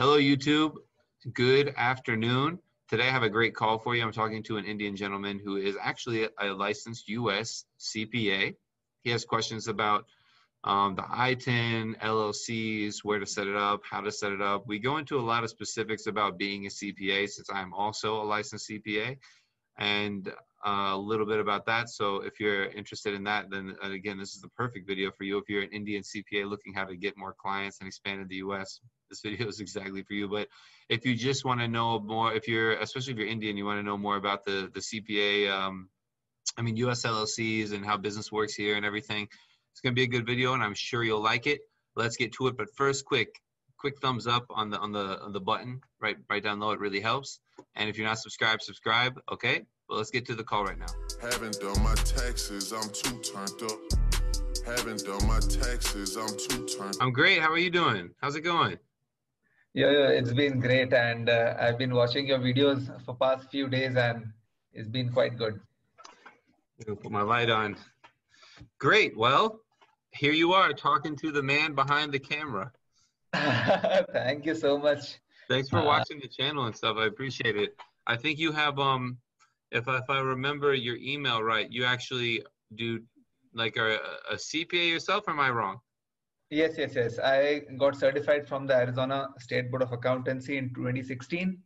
Hello, YouTube. Good afternoon. Today I have a great call for you. I'm talking to an Indian gentleman who is actually a licensed US CPA. He has questions about um, the ITIN, LLCs, where to set it up, how to set it up. We go into a lot of specifics about being a CPA since I'm also a licensed CPA and uh, a little bit about that. So if you're interested in that, then uh, again, this is the perfect video for you. If you're an Indian CPA looking how to get more clients and expand in the US, this video is exactly for you. But if you just want to know more, if you're, especially if you're Indian, you want to know more about the, the CPA, um, I mean, US LLCs and how business works here and everything, it's going to be a good video and I'm sure you'll like it. Let's get to it. But first, quick, quick thumbs up on the, on the, on the button right, right down low. It really helps. And if you're not subscribed, subscribe. Okay. Well, let's get to the call right now. Haven't done my taxes, I'm too turned up. Haven't done my taxes, I'm too turned I'm great. How are you doing? How's it going? Yeah, yeah, it's been great, and uh, I've been watching your videos for past few days, and it's been quite good. I'll put my light on. Great. Well, here you are talking to the man behind the camera. Thank you so much. Thanks for uh, watching the channel and stuff. I appreciate it. I think you have um, if I, if I remember your email right, you actually do like a, a CPA yourself. Or am I wrong? Yes, yes, yes. I got certified from the Arizona State Board of Accountancy in 2016.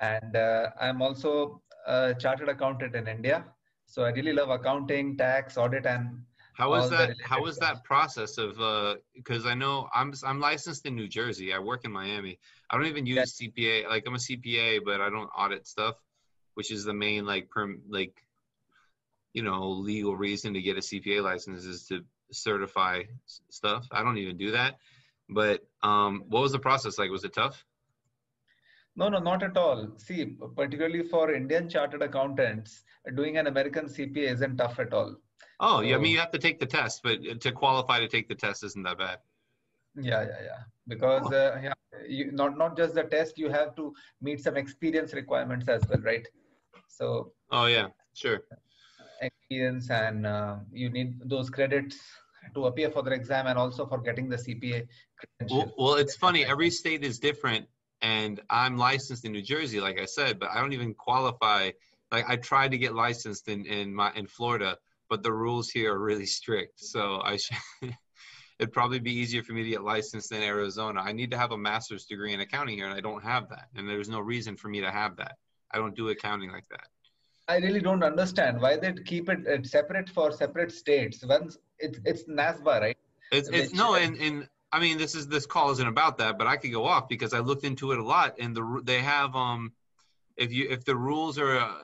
And uh, I'm also a chartered accountant in India. So I really love accounting, tax, audit, and how was that? How was that process of? Because uh, I know I'm I'm licensed in New Jersey. I work in Miami. I don't even use That's, CPA. Like I'm a CPA, but I don't audit stuff, which is the main like perm like, you know, legal reason to get a CPA license is to certify stuff. I don't even do that. But um, what was the process like? Was it tough? No, no, not at all. See, particularly for Indian chartered accountants, doing an American CPA isn't tough at all. Oh, so, yeah. I mean, you have to take the test, but to qualify to take the test isn't that bad. Yeah, yeah, yeah. Because oh. uh, yeah, you, not not just the test, you have to meet some experience requirements as well, right? So. Oh yeah, sure. Experience and uh, you need those credits to appear for the exam and also for getting the CPA well, well, it's funny. Every state is different, and I'm licensed in New Jersey, like I said, but I don't even qualify. Like I tried to get licensed in in my in Florida, but the rules here are really strict. So I should. it'd probably be easier for me to get licensed in Arizona. I need to have a master's degree in accounting here, and I don't have that. And there's no reason for me to have that. I don't do accounting like that. I really don't understand why they keep it separate for separate states. Once it's it's NASBA, right? It's, it's no, and and I mean this is this call isn't about that, but I could go off because I looked into it a lot, and the they have um, if you if the rules are uh,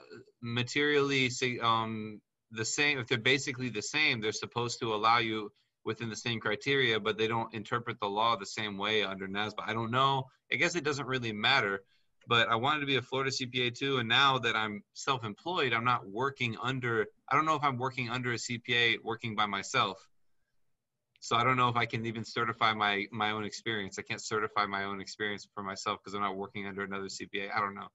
materially um the same, if they're basically the same, they're supposed to allow you within the same criteria, but they don't interpret the law the same way under NASBA. I don't know. I guess it doesn't really matter but I wanted to be a Florida CPA too. And now that I'm self employed, I'm not working under, I don't know if I'm working under a CPA working by myself. So I don't know if I can even certify my, my own experience. I can't certify my own experience for myself because I'm not working under another CPA. I don't know.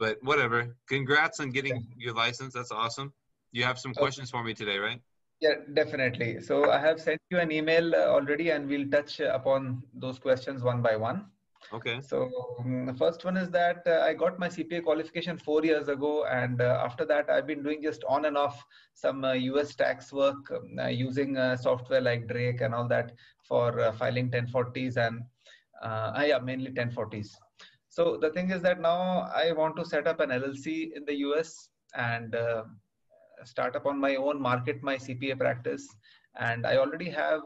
But whatever. Congrats on getting your license. That's awesome. You have some questions for me today, right? Yeah, definitely. So I have sent you an email uh, already and we'll touch upon those questions one by one. Okay. So um, the first one is that uh, I got my CPA qualification four years ago, and uh, after that I've been doing just on and off some uh, US tax work um, uh, using uh, software like Drake and all that for uh, filing 1040s and yeah, mainly 1040s. So the thing is that now I want to set up an LLC in the US and start up on my own, market my CPA practice, and I already have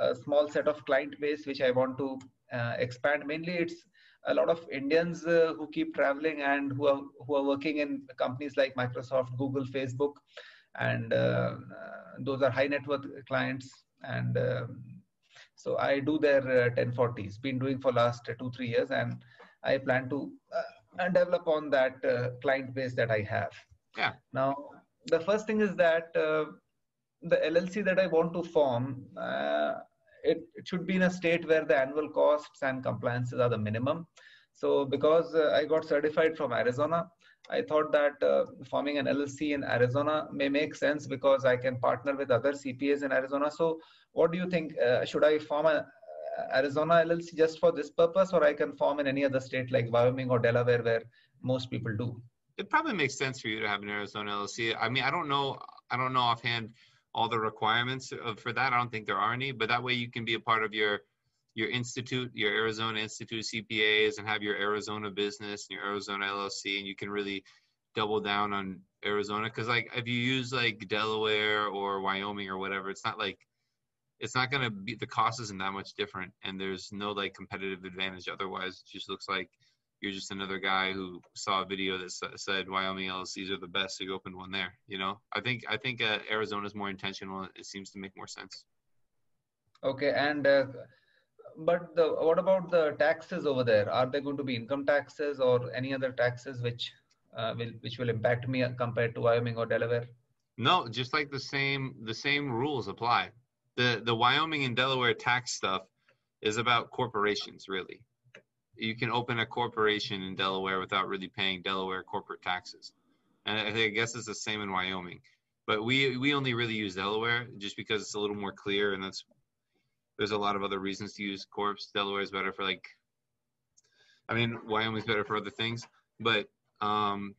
a small set of client base which I want to expand. Mainly, it's a lot of Indians uh, who keep traveling and who are who are working in companies like Microsoft, Google, Facebook, and uh, those are high net worth clients. And um, so I do their 1040s. Been doing for last two three years, and I plan to develop on that client base that I have. Yeah. Now, the first thing is that uh, the LLC that I want to form, uh, it, it should be in a state where the annual costs and compliances are the minimum. So because uh, I got certified from Arizona, I thought that uh, forming an LLC in Arizona may make sense because I can partner with other CPAs in Arizona. So what do you think? Uh, should I form a, Arizona LLC just for this purpose, or I can form in any other state like Wyoming or Delaware, where most people do? It probably makes sense for you to have an Arizona LLC. I mean, I don't know. I don't know offhand all the requirements for that. I don't think there are any, but that way you can be a part of your your institute, your Arizona Institute of CPAs, and have your Arizona business and your Arizona LLC, and you can really double down on Arizona. Because like if you use like Delaware or Wyoming or whatever, it's not like it's not going to be the cost isn't that much different, and there's no like competitive advantage. Otherwise, it just looks like you're just another guy who saw a video that said Wyoming LLCs are the best, so you opened one there. You know, I think I think uh, Arizona is more intentional. It seems to make more sense. Okay, and uh, but the what about the taxes over there? Are they going to be income taxes or any other taxes which uh, will which will impact me compared to Wyoming or Delaware? No, just like the same the same rules apply. The the Wyoming and Delaware tax stuff is about corporations really. You can open a corporation in Delaware without really paying Delaware corporate taxes. And I, I guess it's the same in Wyoming. But we we only really use Delaware just because it's a little more clear and that's there's a lot of other reasons to use corps. Delaware is better for like, I mean, Wyoming's better for other things, but um,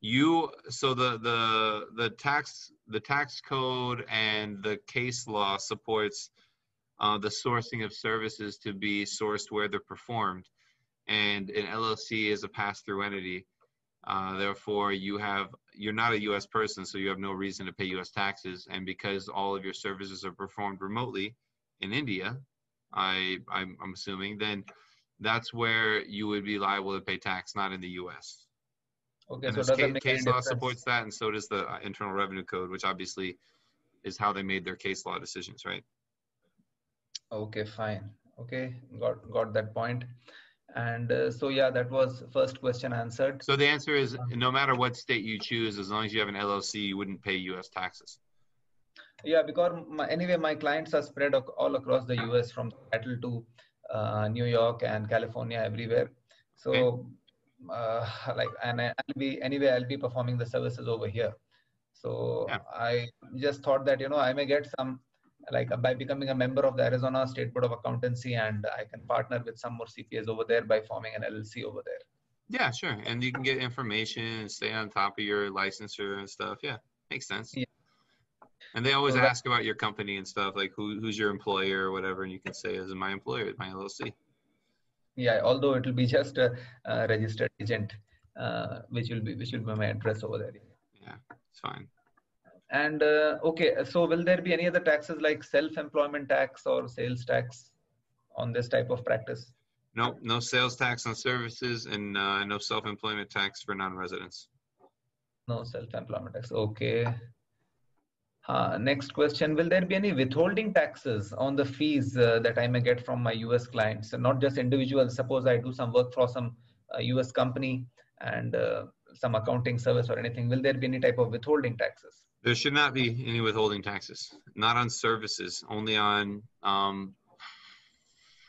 you so the the the tax the tax code and the case law supports uh, the sourcing of services to be sourced where they're performed, and an LLC is a pass-through entity. Uh, therefore, you have you're not a U.S. person, so you have no reason to pay U.S. taxes. And because all of your services are performed remotely in India, I I'm, I'm assuming then that's where you would be liable to pay tax, not in the U.S. Okay, and so case, case law supports that, and so does the uh, Internal Revenue Code, which obviously is how they made their case law decisions, right? Okay, fine. Okay, got got that point and uh, so yeah that was first question answered so the answer is no matter what state you choose as long as you have an llc you wouldn't pay us taxes yeah because my, anyway my clients are spread all across the us from seattle to uh, new york and california everywhere so okay. uh, like and i'll be anyway i'll be performing the services over here so yeah. i just thought that you know i may get some like by becoming a member of the Arizona State Board of Accountancy, and I can partner with some more CPAs over there by forming an LLC over there. Yeah, sure. And you can get information and stay on top of your licensure and stuff. Yeah, makes sense. Yeah. And they always so ask about your company and stuff, like who, who's your employer or whatever, and you can say, "Is my employer, my LLC." Yeah, although it will be just a, a registered agent, uh, which will be which will be my address over there. Yeah, it's fine. And uh, okay, so will there be any other taxes like self-employment tax or sales tax on this type of practice? No, no sales tax on services and uh, no self-employment tax for non-residents. No self-employment tax. Okay. Uh, next question: Will there be any withholding taxes on the fees uh, that I may get from my U.S. clients, and not just individuals? Suppose I do some work for some U.S. Uh, company and uh, some accounting service or anything. Will there be any type of withholding taxes? There should not be any withholding taxes, not on services, only on um,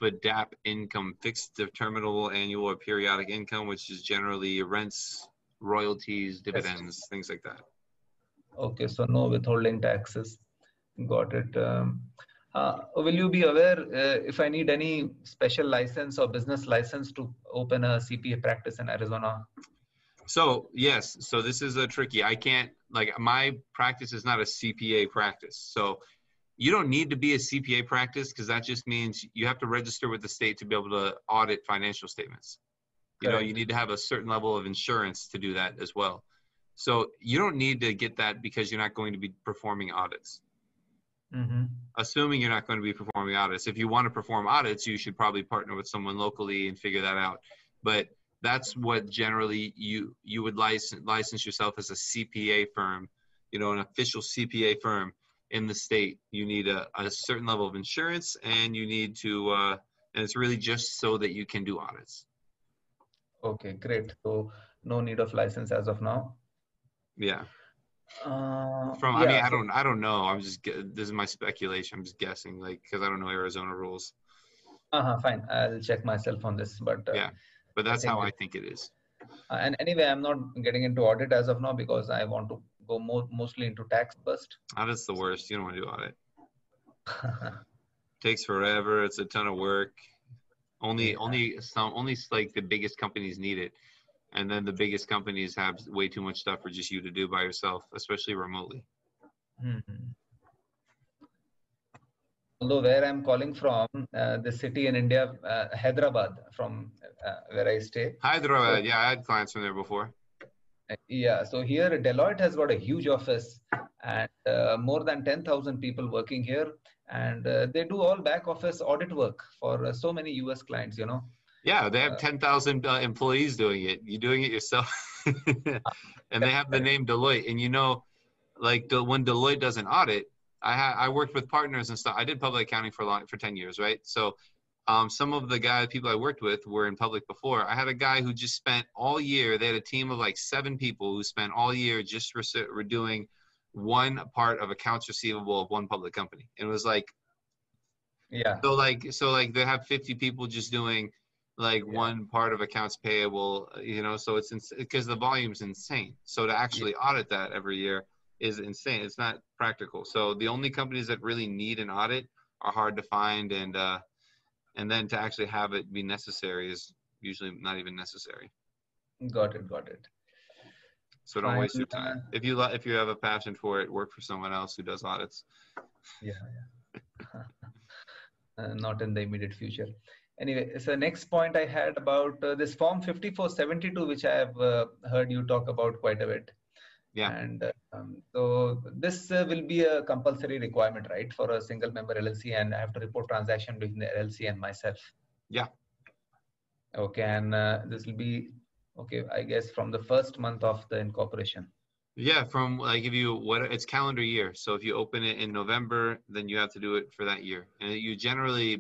FDAP income, fixed determinable annual or periodic income, which is generally rents, royalties, dividends, things like that. Okay, so no withholding taxes. Got it. Um, uh, will you be aware uh, if I need any special license or business license to open a CPA practice in Arizona? So yes, so this is a tricky. I can't like my practice is not a CPA practice. So you don't need to be a CPA practice because that just means you have to register with the state to be able to audit financial statements. You know, you need to have a certain level of insurance to do that as well. So you don't need to get that because you're not going to be performing audits. Mm-hmm. Assuming you're not going to be performing audits. If you want to perform audits, you should probably partner with someone locally and figure that out. But that's what generally you you would license license yourself as a CPA firm, you know, an official CPA firm in the state. You need a, a certain level of insurance, and you need to, uh, and it's really just so that you can do audits. Okay, great. So no need of license as of now. Yeah. Uh, From yeah, I mean I don't I don't know I'm just this is my speculation I'm just guessing like because I don't know Arizona rules. Uh huh. Fine. I'll check myself on this, but uh, yeah but that's how I think it is. Uh, and anyway, I'm not getting into audit as of now because I want to go more mostly into tax first. That is the worst. You don't want to do audit. Takes forever. It's a ton of work. Only Yeah. only some only like the biggest companies need it. And then the biggest companies have way too much stuff for just you to do by yourself, especially remotely. Mhm. Although where I'm calling from, uh, the city in India, uh, Hyderabad, from uh, where I stay. Hyderabad, yeah, I had clients from there before. Uh, Yeah, so here Deloitte has got a huge office and uh, more than 10,000 people working here. And uh, they do all back office audit work for uh, so many US clients, you know. Yeah, they have Uh, 10,000 uh, employees doing it. You're doing it yourself. and they have the name Deloitte. And you know, like the, when Deloitte does an audit, I ha- I worked with partners and stuff. I did public accounting for long, for 10 years, right? So um, some of the guys, people I worked with were in public before. I had a guy who just spent all year, they had a team of like seven people who spent all year just re- re- doing one part of accounts receivable of one public company. And it was like, Yeah, so like so like they have 50 people just doing like Yeah. one part of accounts payable, you know, so it's because the volume's insane. So to actually audit that every year is insane. It's not practical. So the only companies that really need an audit are hard to find and uh and then to actually have it be necessary is usually not even necessary. got it, got it. So don't waste your time. If you if you have a passion for it, work for someone else who does audits. Yeah, yeah. uh, not in the immediate future. Anyway, so next point I had about uh, this form 5472, which I have uh, heard you talk about quite a bit. Yeah. And uh, um, so this uh, will be a compulsory requirement, right, for a single member LLC, and I have to report transaction between the LLC and myself. Yeah. Okay, and uh, this will be okay, I guess, from the first month of the incorporation. Yeah, from I give you what it's calendar year. So if you open it in November, then you have to do it for that year. And you generally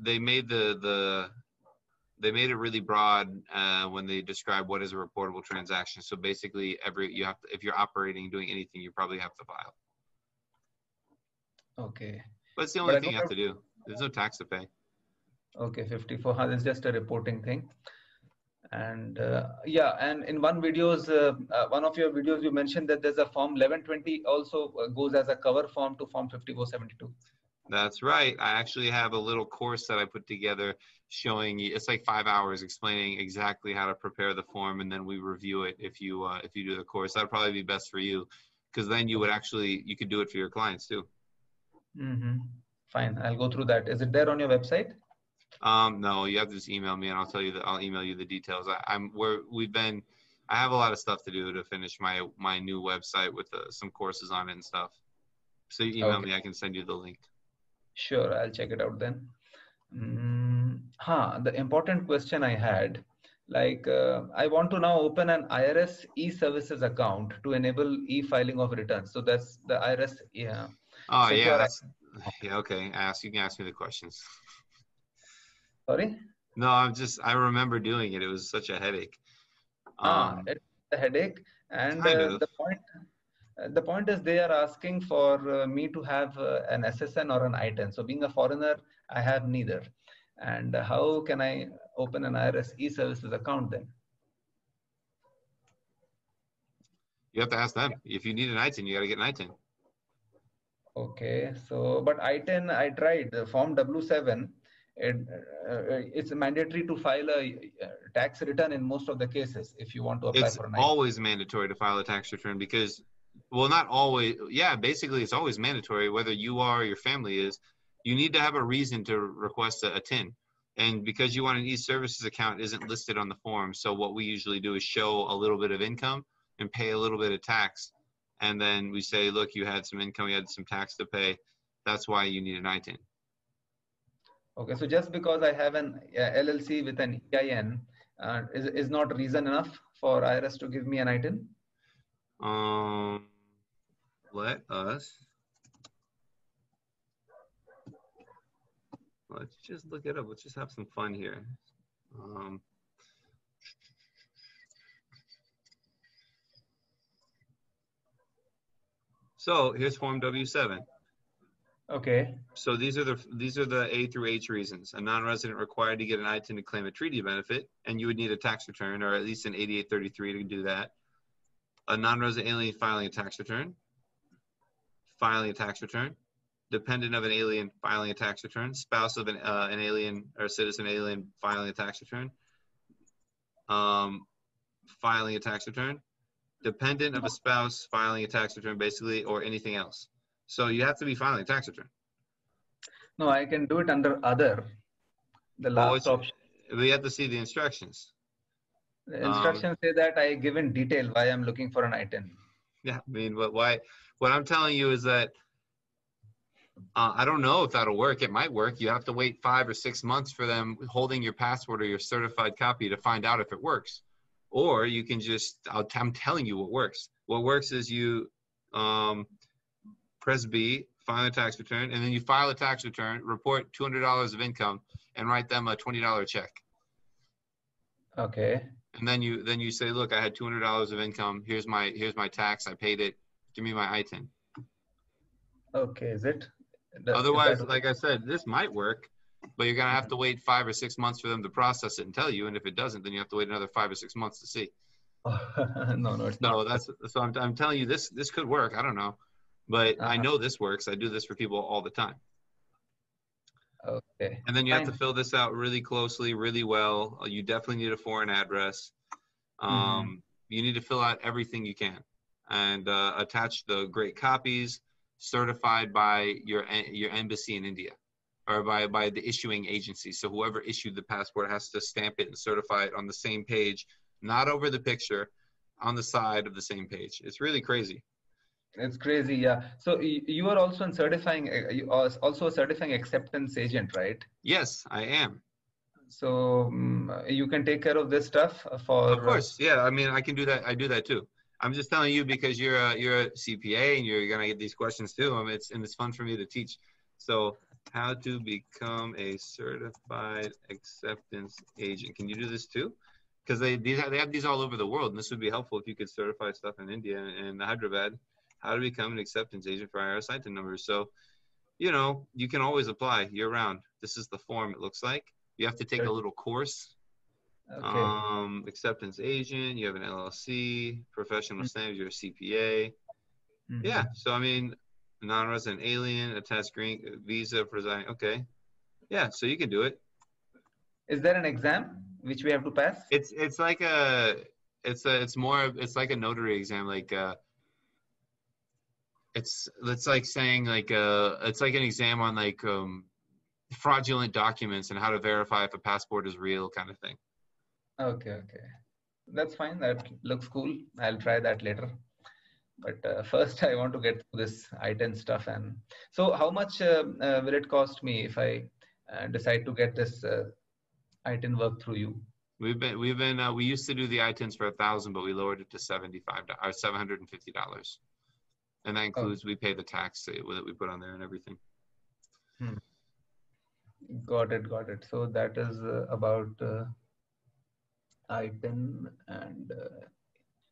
they made the the they made it really broad uh, when they describe what is a reportable transaction. So basically, every you have to if you're operating doing anything, you probably have to file. Okay. But it's the only I thing you have to do. There's no tax to pay. Okay, 54. huh, It's just a reporting thing. And uh, yeah, and in one videos, uh, uh, one of your videos, you mentioned that there's a form 1120 also uh, goes as a cover form to form 5472. That's right. I actually have a little course that I put together showing you. It's like five hours explaining exactly how to prepare the form, and then we review it if you uh, if you do the course. That'd probably be best for you, because then you would actually you could do it for your clients too. Mm-hmm. Fine, I'll go through that. Is it there on your website? Um, no, you have to just email me, and I'll tell you that I'll email you the details. I, I'm where we've been. I have a lot of stuff to do to finish my my new website with uh, some courses on it and stuff. So you email Okay. me, I can send you the link. Sure, I'll check it out then. Mm, huh, the important question I had, like uh, I want to now open an IRS e-services account to enable e-filing of returns. So that's the IRS. Yeah. Oh So yeah, that's, yeah. Okay, ask you can ask me the questions. Sorry. No, I'm just I remember doing it. It was such a headache. Ah, Um, it's a headache. And uh, the point, the point is they are asking for uh, me to have uh, an SSN or an ITIN. So being a foreigner, I have neither. And how can I open an IRS e-services account then? you have to ask them. If you need an ITIN, you got to get an ITIN. Okay, so but ITIN, I tried the form W7. It, uh, it's mandatory to file a uh, tax return in most of the cases if you want to apply It's for an ITIN. always mandatory to file a tax return because, well, not always. Yeah, basically, it's always mandatory whether you are or your family is. You need to have a reason to request a, a TIN. And because you want an e-services account isn't listed on the form, so what we usually do is show a little bit of income and pay a little bit of tax. And then we say, look, you had some income, you had some tax to pay. That's why you need an ITIN. Okay, so just because I have an uh, LLC with an EIN uh, is, is not reason enough for IRS to give me an ITIN? Um, let us. Let's just look it up. Let's just have some fun here. Um, so here's Form W7. Okay, So these are the these are the A through H reasons. A non-resident required to get an ITIN to claim a treaty benefit, and you would need a tax return or at least an 8833 to do that. A non-resident alien filing a tax return, filing a tax return, dependent of an alien filing a tax return, spouse of an, uh, an alien or citizen alien filing a tax return, um, filing a tax return, dependent of a spouse filing a tax return, basically, or anything else. So you have to be filing a tax return. No, I can do it under other. The Oh, last it's- option. We have to see the instructions. The instructions say that I give in detail why I'm looking for an ITIN. Yeah, I mean, but why? What I'm telling you is that uh, I don't know if that'll work. It might work. You have to wait five or six months for them holding your password or your certified copy to find out if it works. Or you can just, I'll, I'm telling you what works. What works is you um, press B, file a tax return, and then you file a tax return, report $200 of income, and write them a $20 check. Okay. And then you then you say, look, I had $200 of income. Here's my here's my tax. I paid it. Give me my ITIN. Okay. Is it? Does- Otherwise, that- like I said, this might work, but you're gonna have to wait five or six months for them to process it and tell you. And if it doesn't, then you have to wait another five or six months to see. no, no, it's No, not. that's so. I'm, I'm telling you, this this could work. I don't know, but I Uh-huh. know this works. I do this for people all the time. Okay. And then you have to fill this out really closely, really well. Uh, You definitely need a foreign address. Um, Mm-hmm. You need to fill out everything you can and uh, attach the great copies certified by your your embassy in India or by, by the issuing agency. So whoever issued the passport has to stamp it and certify it on the same page, not over the picture, on the side of the same page. It's really crazy. It's crazy, yeah. So you are also in certifying, uh, you are also a certifying acceptance agent, right? Yes, I am. So um, you can take care of this stuff for. Of course, yeah. I mean, I can do that. I do that too. I'm just telling you because you're a you're a CPA and you're gonna get these questions too. I mean, it's and it's fun for me to teach. So, how to become a certified acceptance agent? Can you do this too? Because they these they have these all over the world, and this would be helpful if you could certify stuff in India and Hyderabad. How to become an acceptance agent for IRS ITIN numbers? So, you know, you can always apply year round. This is the form it looks like. You have to take a little course Okay. um, acceptance agent, you have an LLC, professional Mm. standards, you're a CPA. Mhm. Yeah. So, I mean, non-resident alien, attached green visa, presiding. Okay. Yeah. So you can do it. Is there an exam which we have to pass? It's, it's like a, it's a, it's more, it's like a notary exam. Like, uh, it's, it's like saying like, uh, it's like an exam on like, um, fraudulent documents and how to verify if a passport is real kind of thing. Okay, okay. That's fine. That looks cool. I'll try that later. But uh, first, I want to get this ITIN stuff. And so, how much uh, uh, will it cost me if I uh, decide to get this uh, ITIN work through you? We've been we've been uh, we used to do the ITINs for a thousand, but we lowered it to seventy five or seven hundred and fifty dollars, and that includes we pay the tax that we put on there and everything. Got it, got it. So that is uh, about uh, ITIN and uh,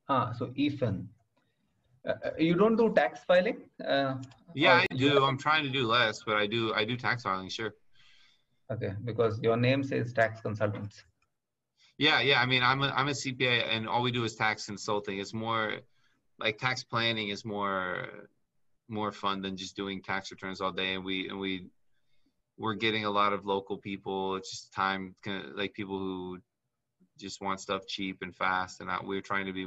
ah, so EFIN. Uh, uh, you don't do tax filing? Uh, Yeah, I do. I'm trying to do less, but I do I do tax filing, sure. Okay, because your name says tax consultants. Yeah, yeah. I mean, I'm a I'm a CPA, and all we do is tax consulting. It's more like tax planning is more more fun than just doing tax returns all day. And we and we we're getting a lot of local people. It's just time, like people who just want stuff cheap and fast. And I, we're trying to be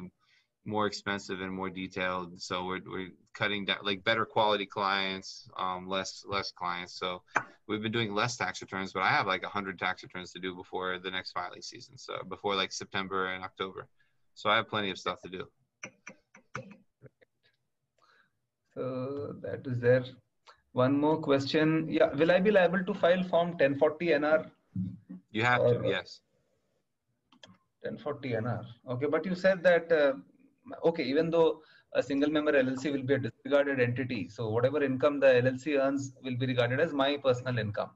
more expensive and more detailed. So we're we're cutting down like better quality clients, um, less less clients. So we've been doing less tax returns, but I have like 100 tax returns to do before the next filing season. So before like September and October. So I have plenty of stuff to do. So that is there. One more question. Yeah, will I be liable to file Form 1040 NR? You have to, yes. 1040 NR. Okay, but you said that, uh, okay, even though a single member LLC will be a disregarded entity, so whatever income the LLC earns will be regarded as my personal income.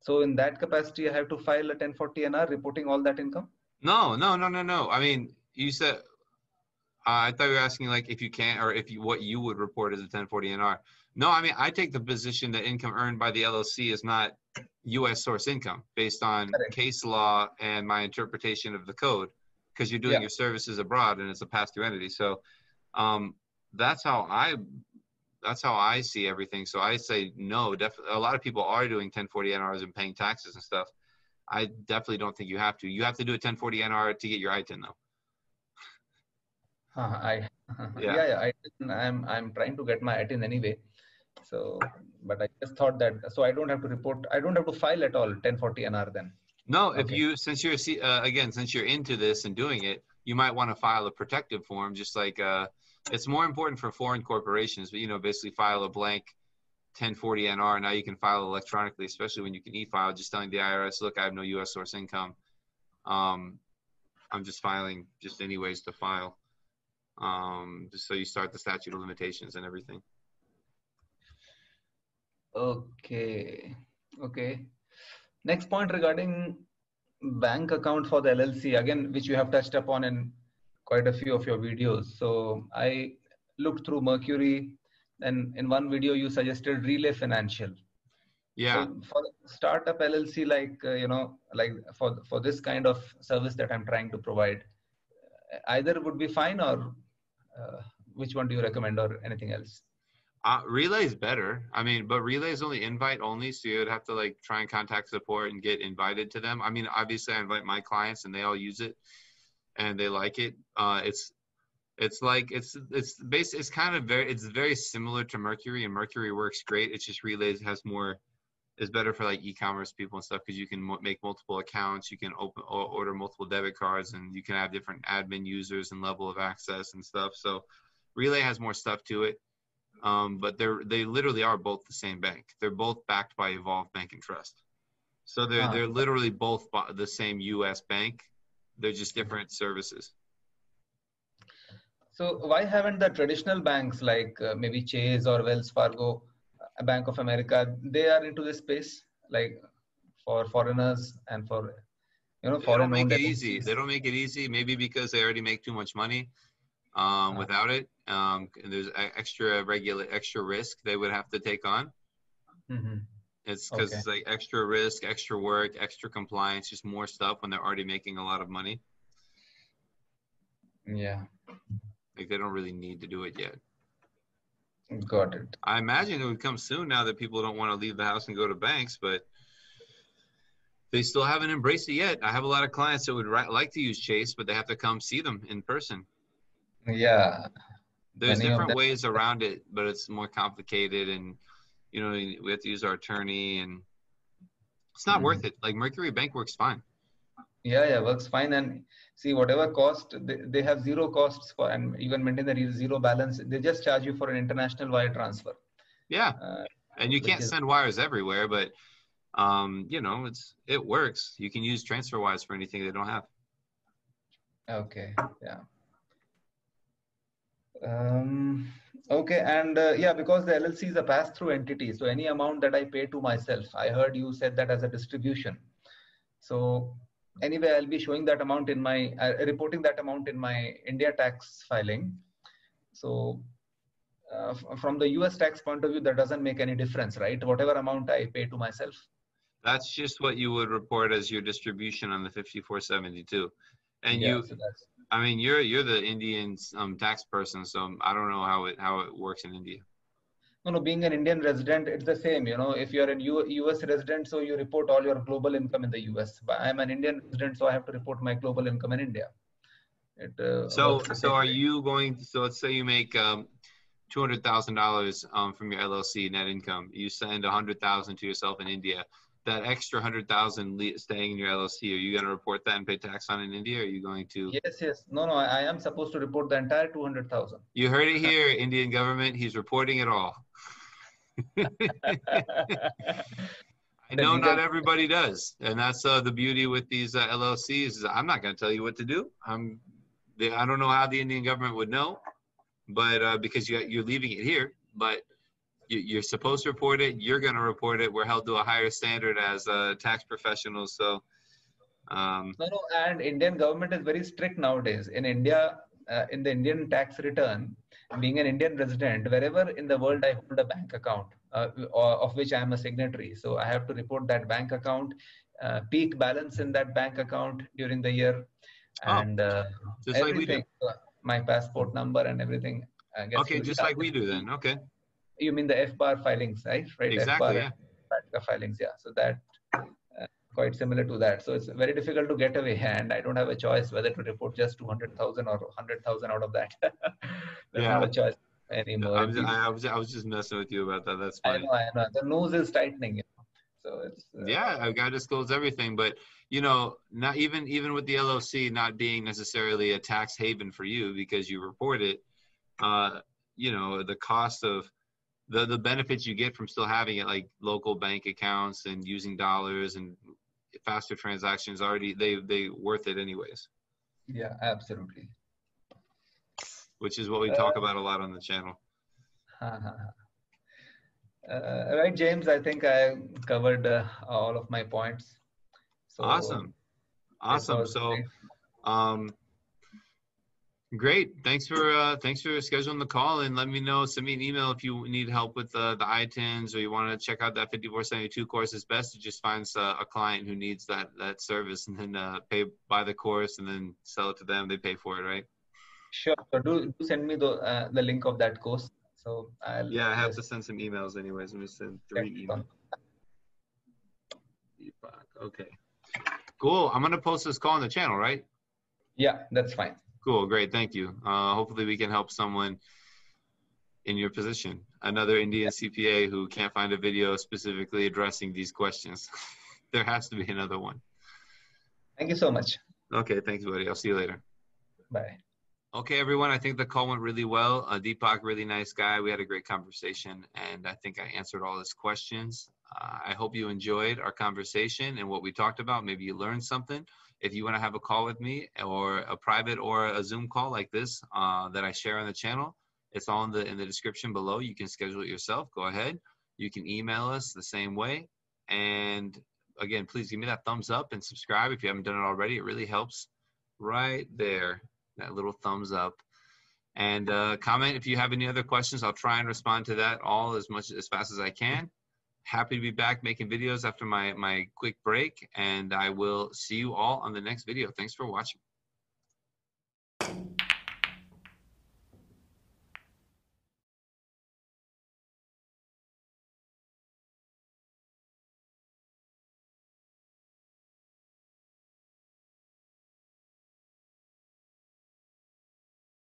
So in that capacity, I have to file a 1040 NR reporting all that income? No, no, no, no, no. I mean, you said, uh, I thought you were asking like if you can or if you, what you would report as a 1040 NR. No, I mean, I take the position that income earned by the LLC is not U.S. source income based on case law and my interpretation of the code because you're doing Yeah. your services abroad and it's a pass-through entity. So um, that's how I that's how I see everything. So I say no. Definitely, a lot of people are doing 1040 NRs and paying taxes and stuff. I definitely don't think you have to. You have to do a 1040 NR to get your ITIN though. Uh, I Yeah. yeah, yeah, I, I'm I'm trying to get my ITIN anyway. So, but I just thought that so I don't have to report. I don't have to file at all 1040 NR then. No, if Okay. you since you're uh, again since you're into this and doing it, you might want to file a protective form. Just like uh, it's more important for foreign corporations, but you know basically file a blank 1040 NR. Now you can file electronically, especially when you can e-file, just telling the IRS, look, I have no U.S. source income. Um, I'm just filing just anyways to file. Um, just so you start the statute of limitations and everything. Okay. Okay. Next point regarding bank account for the LLC, again, which you have touched upon in quite a few of your videos. So I looked through Mercury, and in one video you suggested Relay Financial. Yeah. So for startup LLC, like uh, you know, like for for this kind of service that I'm trying to provide, either would be fine, or uh, which one do you recommend, or anything else? Uh, relay is better. I mean, but relay is only invite only, so you'd have to like try and contact support and get invited to them. I mean, obviously, I invite my clients and they all use it, and they like it. Uh, it's it's like it's it's base. It's kind of very it's very similar to Mercury, and Mercury works great. It's just Relays has more is better for like e-commerce people and stuff because you can make multiple accounts, you can open or order multiple debit cards, and you can have different admin users and level of access and stuff. So Relay has more stuff to it um, but they're they literally are both the same bank. They're both backed by Evolve Bank and Trust. So they're they're literally both bo- the same U.S. bank. They're just different services. So why haven't the traditional banks like uh, maybe Chase or Wells Fargo, Bank of America, they are into this space like for foreigners and for you know They foreign don't make it easy. They don't make it easy. Maybe because they already make too much money um, without it. Um, and there's extra regular extra risk they would have to take on. Mm-hmm. It's because Okay. it's like extra risk, extra work, extra compliance, just more stuff when they're already making a lot of money. Yeah, Like they don't really need to do it yet. Got it. I imagine it would come soon now that people don't want to leave the house and go to banks, but they still haven't embraced it yet. I have a lot of clients that would ri- like to use Chase, but they have to come see them in person. Yeah, There's Many different ways around it, but it's more complicated, and you know we have to use our attorney, and it's not Mhm. worth it. Like Mercury Bank works fine. yeah, yeah, works fine. And see, whatever cost they, they have zero costs for, and you can maintain the zero balance. They just charge you for an international wire transfer. Yeah, Uh, and you can't is- send wires everywhere, but um, you know it's it works. You can use transfer wires for anything they don't have. Okay, yeah. Um, okay, and uh, yeah, because the LLC is a pass-through entity, so any amount that I pay to myself, I heard you said that as a distribution. So anyway, I'll be showing that amount in my, uh, reporting that amount in my India tax filing. So uh, f- from the US tax point of view, that doesn't make any difference, right? Whatever amount I pay to myself. That's just what you would report as your distribution on the 5472. And Yeah, you, so I mean, you're you're the Indian um, tax person, so I don't know how it how it works in India. No, know, being an Indian resident, it's the same. You know, if you're a U- US resident, so you report all your global income in the US. But I'm an Indian resident, so I have to report my global income in India. It, uh, So so are you going? So let's say you make um, two hundred thousand dollars um from your LLC net income. You send a hundred thousand to yourself in India. That extra hundred thousand le- staying in your LLC, are you going to report that and pay tax on in India? Or are you going to? Yes, yes. No, no, I I am supposed to report the entire 200,000. You heard it here, Indian government. He's reporting it all. I know not everybody does, and that's uh, the beauty with these uh, LLCs. Is I'm not going to tell you what to do. I'm, I don't know how the Indian government would know, but uh, because you, you're leaving it here, but you, you're supposed to report it. You're going to report it. We're held to a higher standard as uh, tax professionals. So, um, No, no, and Indian government is very strict nowadays. In India, uh, in the Indian tax return, being an Indian resident, wherever in the world I hold a bank account, uh, of which I am a signatory, so I have to report that bank account, uh, peak balance in that bank account during the year, Oh, and uh, just like we do. uh, my passport number and everything. uh, Okay, just like we do then. Okay. You mean the FBAR filings, right? Right. Exactly. FBAR yeah. filings. Yeah. So that uh, quite similar to that. So it's very difficult to get away, and I don't have a choice whether to report just 200,000 or 100,000 out of that. There's Yeah. not a choice anymore. I was, I, was, I was just messing with you about that. That's I know, I know. The nose is tightening. You know? So it's uh, Yeah, I've got to disclose everything, but you know, not even even with the LLC not being necessarily a tax haven for you because you report it, uh, you know, the cost of the the benefits you get from still having it, like local bank accounts and using dollars and faster transactions, already they they worth it anyways, yeah, absolutely. which is what we talk about a lot on the channel. Uh, right, James. I think I covered uh, all of my points. So Awesome, awesome. So. Um, great. Thanks for uh, thanks for scheduling the call and let me know. Send me an email if you need help with uh, the ITINs or you want to check out that 5472 course. It's best to just find uh, a client who needs that that service and then uh, pay buy the course and then sell it to them. They pay for it, right? Sure. So do, do send me the uh, the link of that course. So I'll Yeah, I have to send some emails anyways. Let me send three emails. Okay. Cool. I'm gonna post this call on the channel, right? Yeah, that's fine. Cool, great, thank you. Uh, hopefully, we can help someone in your position. Another Indian CPA who can't find a video specifically addressing these questions. there has to be another one. Thank you so much. Okay, thanks, buddy. I'll see you later. Bye. Okay, everyone. I think the call went really well. Uh, Deepak, really nice guy. We had a great conversation, and I think I answered all his questions. I hope you enjoyed our conversation and what we talked about. Maybe you learned something. If you want to have a call with me, or a private or a Zoom call like this uh, that I share on the channel, it's all in the in the description below. You can schedule it yourself. Go ahead. You can email us the same way. And again, please give me that thumbs up and subscribe if you haven't done it already. It really helps. Right there that little thumbs up and uh, comment if you have any other questions i'll try and respond to that all as much as fast as i can happy to be back making videos after my my quick break and i will see you all on the next video. Thanks for watching